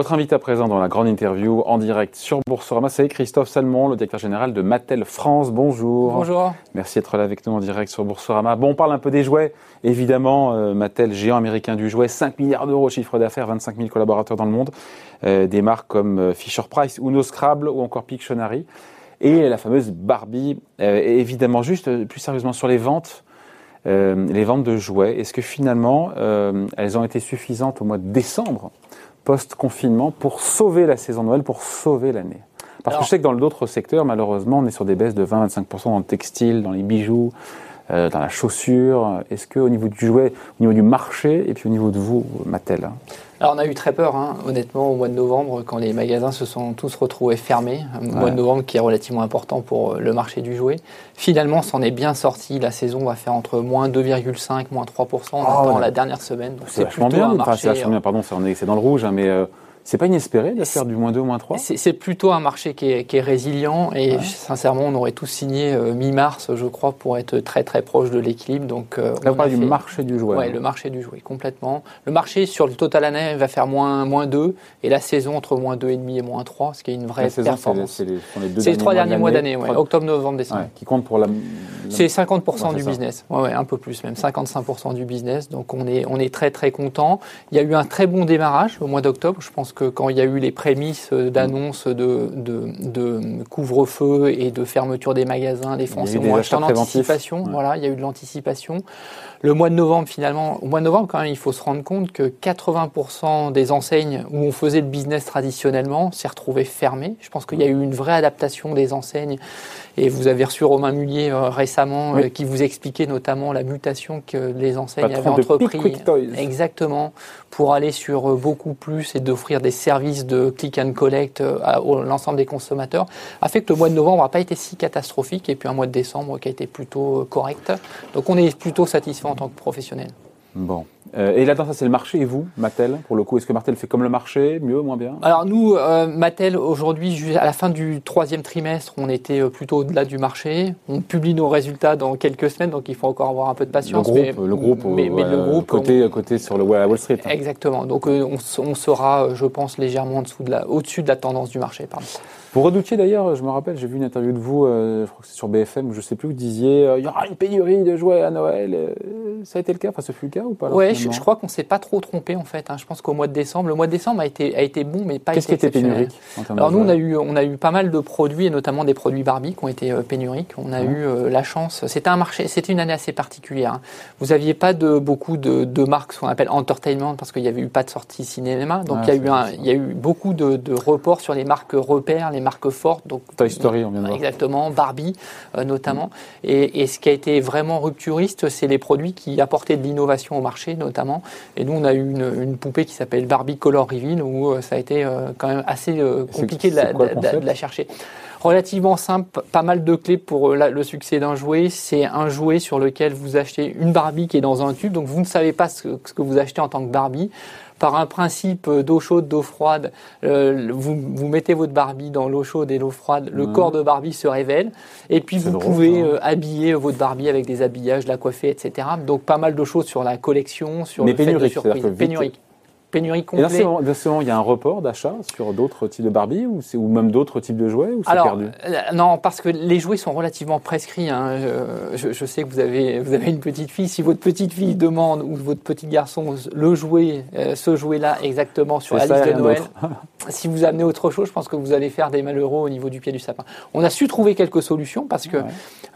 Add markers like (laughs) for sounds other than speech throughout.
Votre invité à présent dans la grande interview en direct sur Boursorama, c'est Christophe Salmon, le directeur général de Mattel France. Bonjour. Bonjour. Merci d'être là avec nous en direct sur Boursorama. Bon, on parle un peu des jouets. Évidemment, euh, Mattel, géant américain du jouet, 5 milliards d'euros de chiffre d'affaires, 25 000 collaborateurs dans le monde. Euh, des marques comme euh, Fisher Price, Uno Scrabble ou encore Pictionary. Et la fameuse Barbie. évidemment, juste plus sérieusement sur les ventes. les ventes de jouets, est-ce que finalement elles ont été suffisantes au mois de décembre post-confinement pour sauver la saison Noël, pour sauver l'année. Parce que je sais que dans d'autres secteurs, malheureusement, on est sur des baisses de 20-25% dans le textile, dans les bijoux, euh, dans la chaussure. Est-ce qu'au niveau du jouet, au niveau du marché et puis au niveau de vous, Mattel? Alors on a eu très peur, hein, honnêtement, au mois de novembre, quand les magasins se sont tous retrouvés fermés. Un mois de novembre qui est relativement important pour euh, le marché du jouet. Finalement, c'en est bien sorti. La saison va faire entre moins 2,5, moins 3% dans la dernière semaine. C'est plutôt bien, marché. c'est bien, pardon, c'est dans le rouge, hein, mais euh, c'est pas inespéré de faire du moins 2, moins 3 C'est plutôt un marché qui est, qui est résilient et sincèrement, on aurait tous signé euh, mi-mars, je crois, pour être très très proche de l'équilibre. Donc, euh, Là, on, parle du marché du jouet. Oui, hein. le marché du jouet, complètement. Le marché sur le total année va faire moins, moins 2 et la saison entre moins 2,5 et moins 3, ce qui est une vraie la performance. C'est les, les, trois derniers mois d'année, ouais, octobre, novembre, décembre. qui compte pour la. C'est 50% du business, ouais, un peu plus même, 55% du business. Donc on est, on est très très content. Il y a eu un très bon démarrage au mois d'octobre. Je pense que quand il y a eu les prémices d'annonce de, de, couvre-feu et de fermeture des magasins, les Français ont acheté en anticipation. Voilà, il y a eu de l'anticipation. Le mois de novembre, finalement, au mois de novembre, quand même, il faut se rendre compte que 80% des enseignes où on faisait le business traditionnellement s'est retrouvé fermé. Je pense qu'il y a eu une vraie adaptation des enseignes. Et vous avez reçu Romain Mullier euh, récemment euh, qui vous expliquait notamment la mutation que les enseignes avaient entrepris. Exactement, pour aller sur euh, beaucoup plus et d'offrir des services de click and collect à, l'ensemble des consommateurs, a fait que le mois de novembre n'a pas été si catastrophique et puis un mois de décembre qui a été plutôt correct. Donc on est plutôt satisfait en tant que professionnel. Bon. Euh, et là-dedans, ça c'est le marché et vous, Mattel, pour le coup, est-ce que Mattel fait comme le marché, mieux, moins bien? Alors nous, euh, Mattel, aujourd'hui, à la fin du troisième trimestre, on était euh, plutôt au-delà du marché. On publie nos résultats dans quelques semaines, donc il faut encore avoir un peu de patience. Le groupe, le groupe, mais, le groupe côté, côté sur le Wall Street. Hein. Exactement. Donc on, on, sera, je pense, légèrement en dessous de la, au-dessus de la tendance du marché. Pardon. Vous redoutiez d'ailleurs, je me rappelle, j'ai vu une interview de vous, euh, je crois que c'est sur BFM, je ne sais plus, vous disiez il y aura une pénurie de jouets à Noël. Ça a été le cas? Enfin, ce fut le cas ou pas? Oui, je, crois qu'on ne s'est pas trop trompé en fait. Hein. Je pense qu'au mois de décembre, le mois de décembre a été, a été bon, mais pas Qu'est-ce qui était pénurique Alors nous, on a, eu, on a eu pas mal de produits, et notamment des produits Barbie qui ont été pénuriques. On a eu la chance, c'était un marché, c'était une année assez particulière. Hein. Vous n'aviez pas de, beaucoup de, de marques, ce qu'on appelle entertainment, parce qu'il n'y avait eu pas de sortie cinéma. Donc il, y a eu un, il y a eu beaucoup de, de reports sur les marques repères, les marques fortes. Donc Toy Story, on vient de voir. Exactement, Barbie euh, notamment. Et, ce qui a été vraiment rupturiste, c'est les produits qui apportaient de l'innovation au marché notamment. Et nous, on a eu une, poupée qui s'appelle Barbie Color Reveal, où euh, ça a été euh, quand même assez compliqué de la, chercher relativement simple, pas mal de clés pour le succès d'un jouet. C'est un jouet sur lequel vous achetez une Barbie qui est dans un tube, donc vous ne savez pas ce que vous achetez en tant que Barbie. Par un principe d'eau chaude, d'eau froide, euh, vous, vous, mettez votre Barbie dans l'eau chaude et l'eau froide, le corps de Barbie se révèle, et puis vous pouvez euh, habiller votre Barbie avec des habillages, la coiffer, etc. Donc pas mal de choses sur la collection, sur Mais le pénurique, fait de surprise. Pénurique pénurie complète. Moment, il y a un report d'achat sur d'autres types de Barbie ou, ou même d'autres types de jouets ou c'est perdu? euh, Non, parce que les jouets sont relativement prescrits. Hein. Je, je, sais que vous avez, vous avez une petite fille. Si votre petite fille demande ou votre petit garçon le jouet, euh, ce jouet-là exactement sur la liste de Noël, (laughs) si vous amenez autre chose, je pense que vous allez faire des malheureux au niveau du pied du sapin. On a su trouver quelques solutions parce que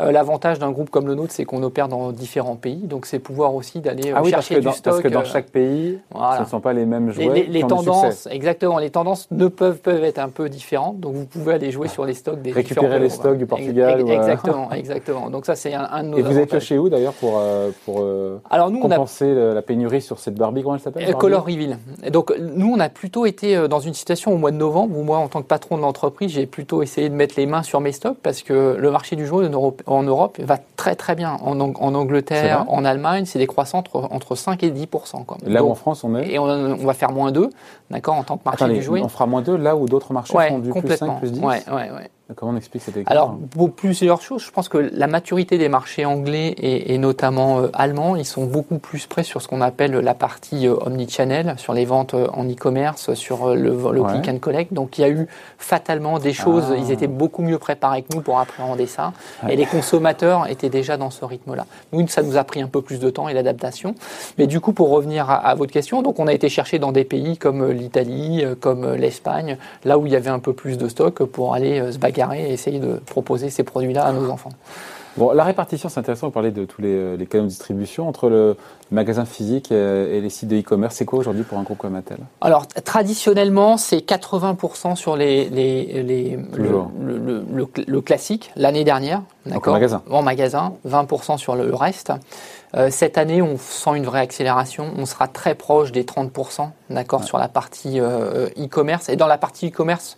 euh, l'avantage d'un groupe comme le nôtre, c'est qu'on opère dans différents pays. Donc c'est pouvoir aussi d'aller ah chercher du stock. Parce que dans chaque pays, ce ne sont pas les les mêmes jouets. Les, tendances, exactement, les tendances ne peuvent, peuvent être un peu différentes, donc vous pouvez aller jouer sur les stocks des Récupérer les stocks du Portugal. Exactement, exactement. Donc ça, c'est un, de nos Et vous êtes chez où d'ailleurs pour, euh, pour euh, Alors, nous, compenser on a... la pénurie sur cette Barbie, comment elle s'appelle euh, Color Reveal. Donc nous, on a plutôt été dans une situation au mois de novembre où moi, en tant que patron de l'entreprise, j'ai plutôt essayé de mettre les mains sur mes stocks parce que le marché du jouet en Europe, va très très bien. En, en Angleterre, en Allemagne, c'est des croissants entre, entre 5 et 10 quoi. Là où en France, on est Et on, on va faire moins 2, d'accord, en tant que marché du jouet. On fera moins 2 là où d'autres marchés font du plus 5, plus 10 Ouais, ouais, ouais. Comment on explique cet écart Alors, pour plusieurs choses. Je pense que la maturité des marchés anglais et, notamment euh, allemands, ils sont beaucoup plus près sur ce qu'on appelle la partie euh, omnichannel, sur les ventes euh, en e-commerce, sur le, click and collect. Donc, il y a eu fatalement des choses. Ah. Ils étaient beaucoup mieux préparés que nous pour appréhender ça. Et les consommateurs étaient déjà dans ce rythme-là. Nous, ça nous a pris un peu plus de temps et l'adaptation. Mais du coup, pour revenir à, à, votre question, donc on a été chercher dans des pays comme l'Italie, comme l'Espagne, là où il y avait un peu plus de stock pour aller se bagarrer et essayer de proposer ces produits-là à nos enfants. Bon, la répartition, c'est intéressant. Vous parlez de tous les, les, canaux de distribution entre le magasin physique et, les sites de e-commerce. C'est quoi aujourd'hui pour un groupe comme Intel Alors, traditionnellement, c'est 80% sur les, les, les le, le, le, classique l'année dernière. En magasin. En magasin, 20% sur le reste. Euh, cette année, on sent une vraie accélération. On sera très proche des 30%, d'accord, sur la partie euh, e-commerce. Et dans la partie e-commerce,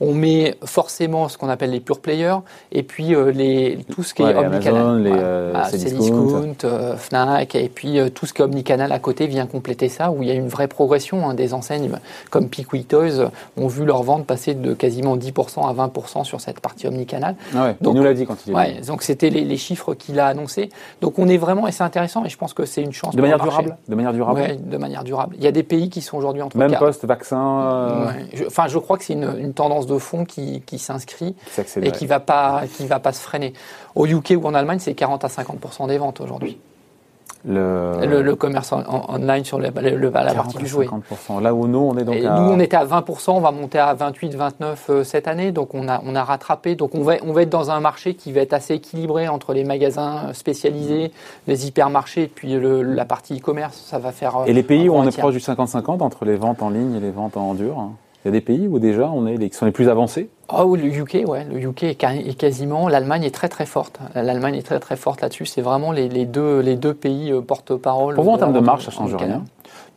on met forcément ce qu'on appelle les pure players et puis euh, les, tout ce qui est omnicanal. les ah, discount, Fnac et puis tout ce qui est omnicanal à côté vient compléter ça où il y a une vraie progression hein, des enseignes comme Pickwick Toys ont vu leur vente passer de quasiment 10% à 20% sur cette partie omnicanal. Ah donc, il nous l'a dit quand il est ouais, Donc c'était les, les, chiffres qu'il a annoncés. Donc on est vraiment et c'est intéressant et je pense que c'est une chance. De manière durable De manière durable de manière durable. Il y a des pays qui sont aujourd'hui entre Même post-vaccin euh, Enfin, je crois que c'est une, tendance de fond qui, qui s'inscrit et qui ne va, pas, va pas se freiner. Au UK ou en Allemagne, c'est 40 à 50% des ventes aujourd'hui le... Le, commerce en, online sur le, le la partie du jouet. 50%. Là où nous, on est donc à... Nous, on était à 20%, on va monter à 28, 29 euh, cette année, donc on a, on a rattrapé. Donc on va, on va être dans un marché qui va être assez équilibré entre les magasins spécialisés, les hypermarchés, et puis la partie e-commerce, ça va faire... Et les pays où on est proche du 50-50 entre les ventes en ligne et les ventes en dur hein il y a des pays où déjà on est les, qui sont les plus avancés Oh, le UK, ouais, le UK est, quasiment. L'Allemagne est très très forte. L'Allemagne est très très forte là-dessus. C'est vraiment les, les, deux, les deux pays euh, porte-parole. Pour vous, en termes de marge, ça change rien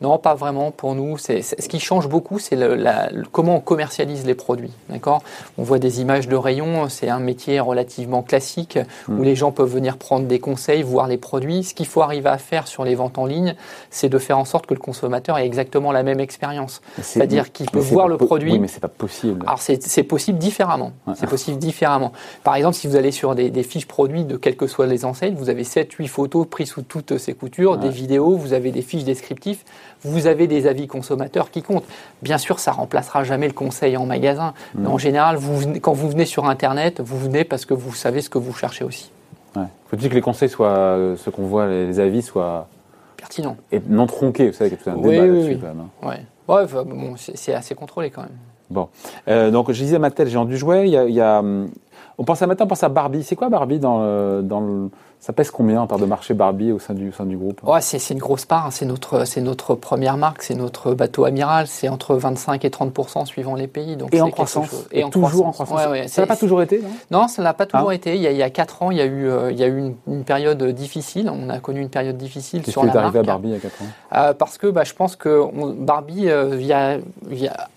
non, pas vraiment pour nous. C'est, ce qui change beaucoup, c'est le, comment on commercialise les produits. D'accord? On voit des images de rayons, c'est un métier relativement classique où mm. les gens peuvent venir prendre des conseils, voir les produits. Ce qu'il faut arriver à faire sur les ventes en ligne, c'est de faire en sorte que le consommateur ait exactement la même expérience. C'est-à-dire qu'il peut voir le produit. Oui, mais c'est pas possible. Alors c'est, possible différemment. C'est possible différemment. Par exemple, si vous allez sur des, fiches produits de quelles que soient les enseignes, vous avez 7-8 photos prises sous toutes ces coutures, des vidéos, vous avez des fiches descriptives vous avez des avis consommateurs qui comptent. Bien sûr, ça remplacera jamais le conseil en magasin. Mais en général, vous, quand vous venez sur Internet, vous venez parce que vous savez ce que vous cherchez aussi. Ouais. Faut-il que les conseils soient, euh, ce qu'on voit, les avis soient pertinents et non tronqués Vous savez qu'il y a tout un oui, débat oui, oui. quand même. Hein. Ouais. Ouais, bon, c'est assez contrôlé quand même. Bon, euh, donc je disais à Mattel, géant du jouet, il y a, il y a, hum, on pense à on pense à Barbie. C'est quoi Barbie dans le, dans le ça pèse combien en part de marché Barbie au sein du, sein du groupe ouais, c'est, une grosse part. C'est notre, c'est notre première marque, c'est notre bateau amiral. C'est entre 25 et 30 suivant les pays. Donc et en croissance Et, toujours en croissance. ça n'a pas toujours été Non, ça n'a pas toujours ah. été. Il y, a, il y a 4 ans, il y a eu, euh, il y a eu une, période difficile. On a connu une période difficile sur la marque. Qu'est-ce qui est arrivé à Barbie il y a 4 ans? Euh, Parce que bah, je pense que Barbie, euh, il y a, il y a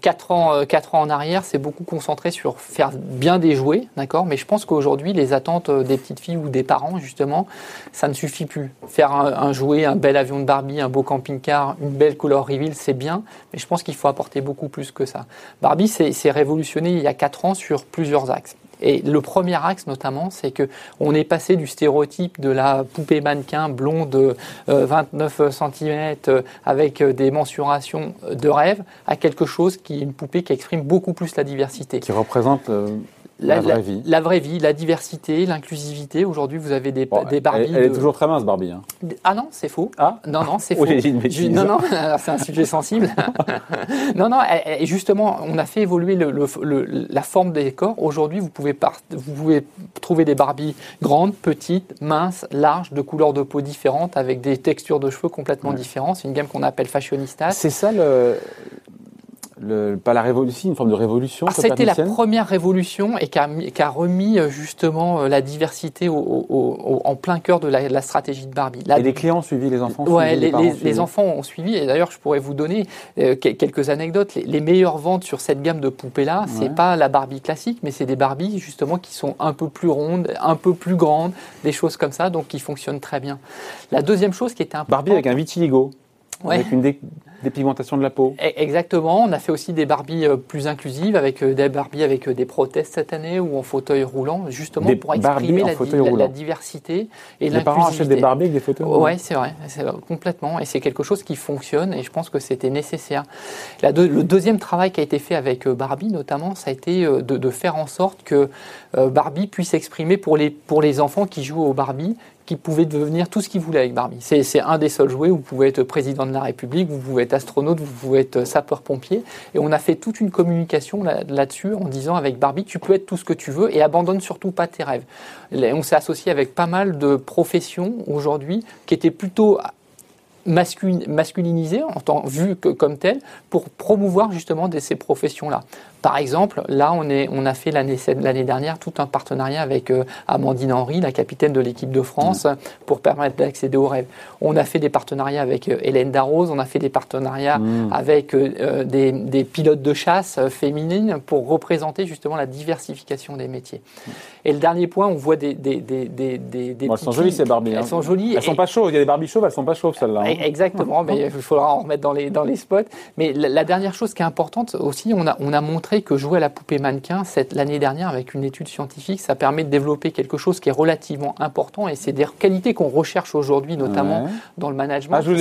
4 ans, 4 ans en arrière, c'est beaucoup concentré sur faire bien des jouets, d'accord? Mais je pense qu'aujourd'hui, les attentes des petites filles ou des parents, justement, ça ne suffit plus. Faire un, jouet, un bel avion de Barbie, un beau camping-car, une belle couleur reveal, c'est bien, mais je pense qu'il faut apporter beaucoup plus que ça. Barbie s'est révolutionné il y a 4 ans sur plusieurs axes. Et le premier axe notamment, c'est que on est passé du stéréotype de la poupée mannequin blonde de 29 cm avec euh, des mensurations de rêve à quelque chose qui est une poupée qui exprime beaucoup plus la diversité. Qui représente euh, la, vraie vie. La, vraie vie, la diversité, l'inclusivité. Aujourd'hui, vous avez des, des Barbie. Elle, est toujours très mince, Barbie. Hein. Ah non, c'est faux. Ah Non, non, c'est (laughs) faux. non, non, (laughs) c'est un sujet sensible. (laughs) non, non, et justement, on a fait évoluer le, le, la forme des corps. Aujourd'hui, vous pouvez, vous pouvez trouver des Barbies grandes, petites, minces, larges, de couleurs de peau différentes, avec des textures de cheveux complètement différentes. C'est une gamme qu'on appelle fashionista. C'est ça le, pas la révolution, une forme de révolution ah, C'était la première révolution et qui a, remis euh, justement euh, la diversité en plein cœur de la, stratégie de Barbie. et les clients ont suivi, les enfants Oui, les, enfants ont suivi. Et d'ailleurs, je pourrais vous donner euh, quelques anecdotes. Les, meilleures ventes sur cette gamme de poupées-là, c'est pas la Barbie classique, mais c'est des Barbies justement qui sont un peu plus rondes, un peu plus grandes, des choses comme ça, donc qui fonctionnent très bien. La deuxième chose qui était importante... Barbie avec un vitiligo. Avec une dépigmentation de la peau. E, exactement. On a fait aussi des Barbies plus inclusives avec des Barbies avec des prothèses cette année ou en fauteuil roulant, justement pour exprimer la, diversité et Les parents achètent des Barbies avec des fauteuils roulants. Oui, c'est vrai, complètement. Et c'est quelque chose qui fonctionne et je pense que c'était nécessaire. le deuxième travail qui a été fait avec Barbie, notamment, ça a été de, de faire en sorte que Barbie puisse exprimer pour les, pour les enfants qui jouent au Barbie qui pouvait devenir tout ce qu'il voulait avec Barbie. C'est un des seuls jouets où vous pouvez être président de la République, vous pouvez être astronaute, vous pouvez être sapeur-pompier. Et on a fait toute une communication là-dessus en disant avec Barbie, tu peux être tout ce que tu veux et abandonne surtout pas tes rêves. On s'est associé avec pas mal de professions aujourd'hui qui étaient plutôt masculinisées en tant vues comme telles pour promouvoir justement ces professions-là. Par exemple, là, on, est, on a fait l'année dernière tout un partenariat avec euh, Amandine Henry, la capitaine de l'équipe de France, mmh. pour permettre d'accéder aux rêves. On a fait des partenariats avec euh, Hélène Darroze, on a fait des partenariats mmh. avec euh, des, pilotes de chasse féminines pour représenter justement la diversification des métiers. Mmh. Et le dernier point, on voit des. des, des, des, elles sont jolies, ces Barbies. Elles hein. sont jolies. Elles sont pas chauves. Il y a des Barbies chauves, elles sont pas chauves, celles-là. Hein. Exactement, mais (laughs) il faudra en remettre dans les, dans les spots. Mais la, la dernière chose qui est importante aussi, on a, on a montré que jouer à la poupée mannequin l'année dernière avec une étude scientifique, ça permet de développer quelque chose qui est relativement important et c'est des qualités qu'on recherche aujourd'hui, notamment dans le management. Ah, je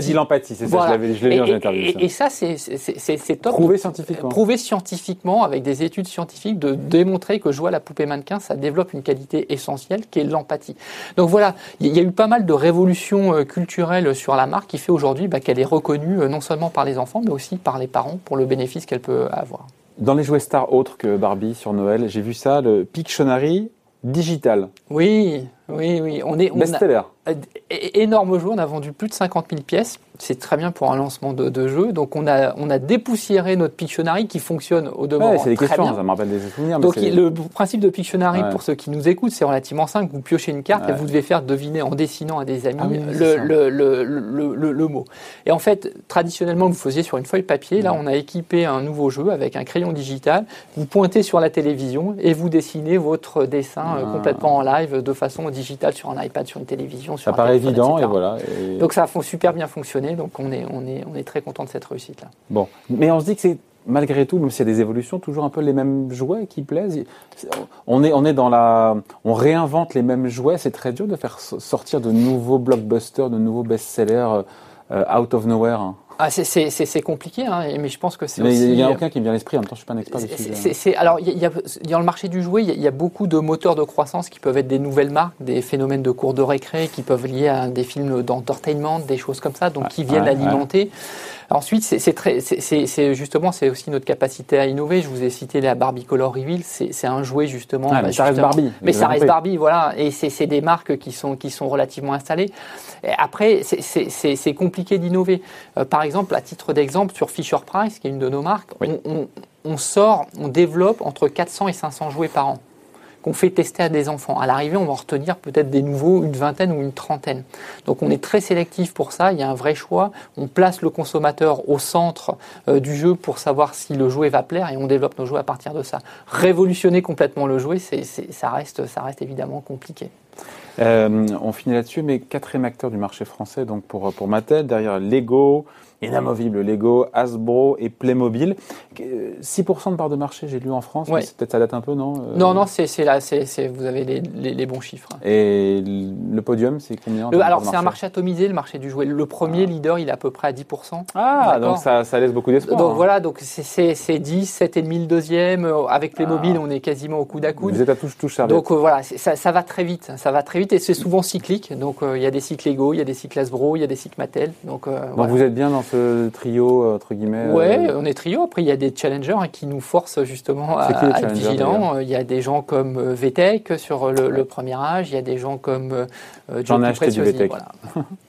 dit l'empathie, c'est ça, je l'ai vu en interview. Et, ça, c'est top. Prouvé scientifiquement. Prouvé scientifiquement avec des études scientifiques de démontrer que jouer à la poupée mannequin, ça développe une qualité essentielle qui est l'empathie. Donc voilà, il y a eu pas mal de révolutions euh, culturelles sur la marque qui fait aujourd'hui bah, qu'elle est reconnue euh, non seulement par les enfants, mais aussi par les parents pour le bénéfice qu'elle peut avoir. Dans les jouets stars autres que Barbie sur Noël, j'ai vu ça, le Pictionary digital. Oui, oui, oui. On est, Best-seller. Énorme jeu, on a vendu plus de 50 000 pièces c'est très bien pour un lancement de, jeu. Donc on a, on a dépoussiéré notre Pictionary qui fonctionne au demeurant ouais, c'est des questions, ça me rappelle des souvenirs. Donc le principe de Pictionary, pour ceux qui nous écoutent, c'est relativement simple. Vous piochez une carte et vous devez faire deviner en dessinant à des amis ah le, le, le, le, mot. Et en fait, traditionnellement, vous faisiez sur une feuille papier. Là, on a équipé un nouveau jeu avec un crayon digital. Vous pointez sur la télévision et vous dessinez votre dessin euh, ah. complètement en live de façon digitale sur un iPad, sur une télévision. Sur ça paraît évident et voilà. Donc ça a super bien fonctionné donc on est, on est, on est très content de cette réussite-là. Bon, mais on se dit que c'est malgré tout, même s'il y a des évolutions, toujours un peu les mêmes jouets qui plaisent. On est, on est dans la, on réinvente les mêmes jouets. C'est très dur de faire sortir de nouveaux blockbusters, de nouveaux best-sellers euh, out of nowhere. Ah, c'est compliqué, hein, mais je pense que c'est aussi. il n'y a aucun qui me vient à l'esprit. En même temps, je suis pas un expert du sujet. alors, il y, a, dans le marché du jouet, il y, a, beaucoup de moteurs de croissance qui peuvent être des nouvelles marques, des phénomènes de cours de récré, qui peuvent lier à des films d'entertainment, des choses comme ça, donc qui viennent alimenter. Ensuite, c'est justement c'est aussi notre capacité à innover. Je vous ai cité la Barbie Color Reveal, c'est un jouet justement. Ah, mais ça reste Barbie. Mais ça reste Barbie, voilà. Et c'est des marques qui sont qui sont relativement installées. Et après, c'est compliqué d'innover. Euh, par exemple, à titre d'exemple, sur Fisher Price, qui est une de nos marques, on, on sort, on développe entre 400 et 500 jouets par an qu'on fait tester à des enfants. À l'arrivée, on va retenir peut-être des nouveaux, une vingtaine ou une trentaine. Donc on est très sélectif pour ça, il y a un vrai choix. On place le consommateur au centre euh, du jeu pour savoir si le jouet va plaire et on développe nos jouets à partir de ça. Révolutionner complètement le jouet, c'est, ça, reste, ça reste évidemment compliqué. Euh, on finit là-dessus, mais quatrième acteur du marché français donc pour, pour Mattel, derrière Lego, inamovible Lego, Hasbro et Playmobil. 6% de part de marché, j'ai lu en France. Peut-être ça date un peu, non euh, Non, non, c'est là, c'est vous avez les, bons chiffres. Et le podium, c'est combien Alors, c'est un marché? atomisé, le marché du jouet. Le premier ah. leader, il est à peu près à 10%. Ah, donc ça, ça, laisse beaucoup d'espoir. Donc hein. voilà, donc c'est 10, 7,5 le deuxième. Avec Playmobil, ah. on est quasiment au coup d'à coude. Vous êtes à touche, touche, Donc euh, voilà, ça, ça, va très vite. Ça va très vite et c'est souvent cyclique. Donc euh, il y a des cycles Lego, il y a des cycles Hasbro, il y a des cycles Mattel. Donc, donc vous êtes bien dans ce trio, entre guillemets Ouais, on est trio. Après, il y a des challengers hein, qui nous forcent justement à, être vigilants. Il y a des gens comme euh, VTech sur le, premier âge, il y a des gens comme euh, J'en ai acheté du VTech.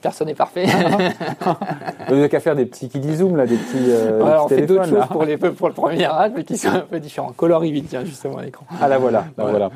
Personne n'est parfait. (laughs) Vous n'avez qu'à faire des petits zoom là, des petits. Euh, on fait d'autres choses pour, les, pour le premier âge, mais qui sont un peu différents. Color Reveal, tiens, justement, à l'écran. Ah là voilà, voilà.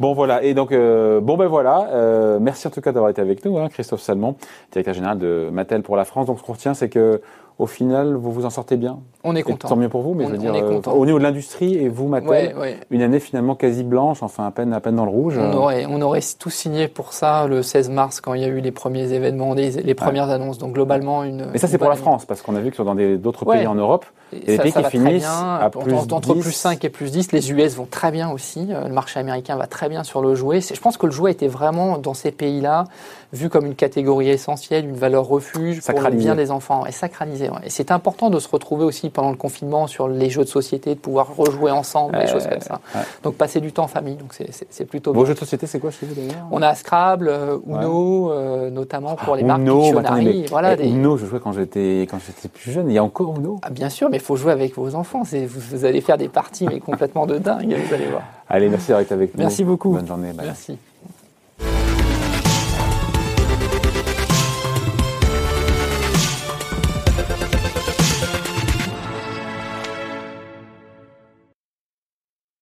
Bon voilà, et donc bon ben voilà, merci en tout cas d'avoir été avec nous, hein, Christophe Salmon, directeur général de Mattel pour la France. Donc ce qu'on retient, c'est que au final, vous vous en sortez bien On est content. Tant mieux pour vous, mais on, je veux dire, est euh, au niveau de l'industrie et vous, Mattel, Ouais, ouais. une année finalement quasi blanche, enfin à peine, à peine dans le rouge. On euh, aurait, on aurait tout signé pour ça le 16 mars quand il y a eu les premiers événements, les, les premières annonces. Donc globalement, une. Mais ça, c'est pour la France, parce qu'on a vu que dans d'autres pays en Europe. Et les ça, pays ça qui finissent bien. à plus entre 10. plus 5 et plus 10, les US vont très bien aussi. Euh, Le marché américain va très bien sur le jouet. Je pense que le jouet était vraiment dans ces pays-là vu comme une catégorie essentielle, une valeur refuge pour le bien des enfants et sacralisé. ouais. Et c'est important de se retrouver aussi pendant le confinement sur les jeux de société, de pouvoir rejouer ensemble, des Euh, choses comme ça. ouais. Donc passer du temps en famille, donc c'est- plutôt vos bien. jeux de société, c'est quoi chez vous d'ailleurs? On a Scrabble, euh, Uno, euh, notamment pour les marques Uno, Pictionary, attendez, mais, voilà, eh, des- Uno, je jouais quand j'étais quand j'étais plus jeune. Il y a encore Uno? Ah, bien sûr, mais il faut jouer avec vos enfants. Vous, vous allez faire des parties mais complètement de dingue, vous allez voir. Allez, merci d'avoir été avec nous. Merci beaucoup. Bonne journée. bye. Merci.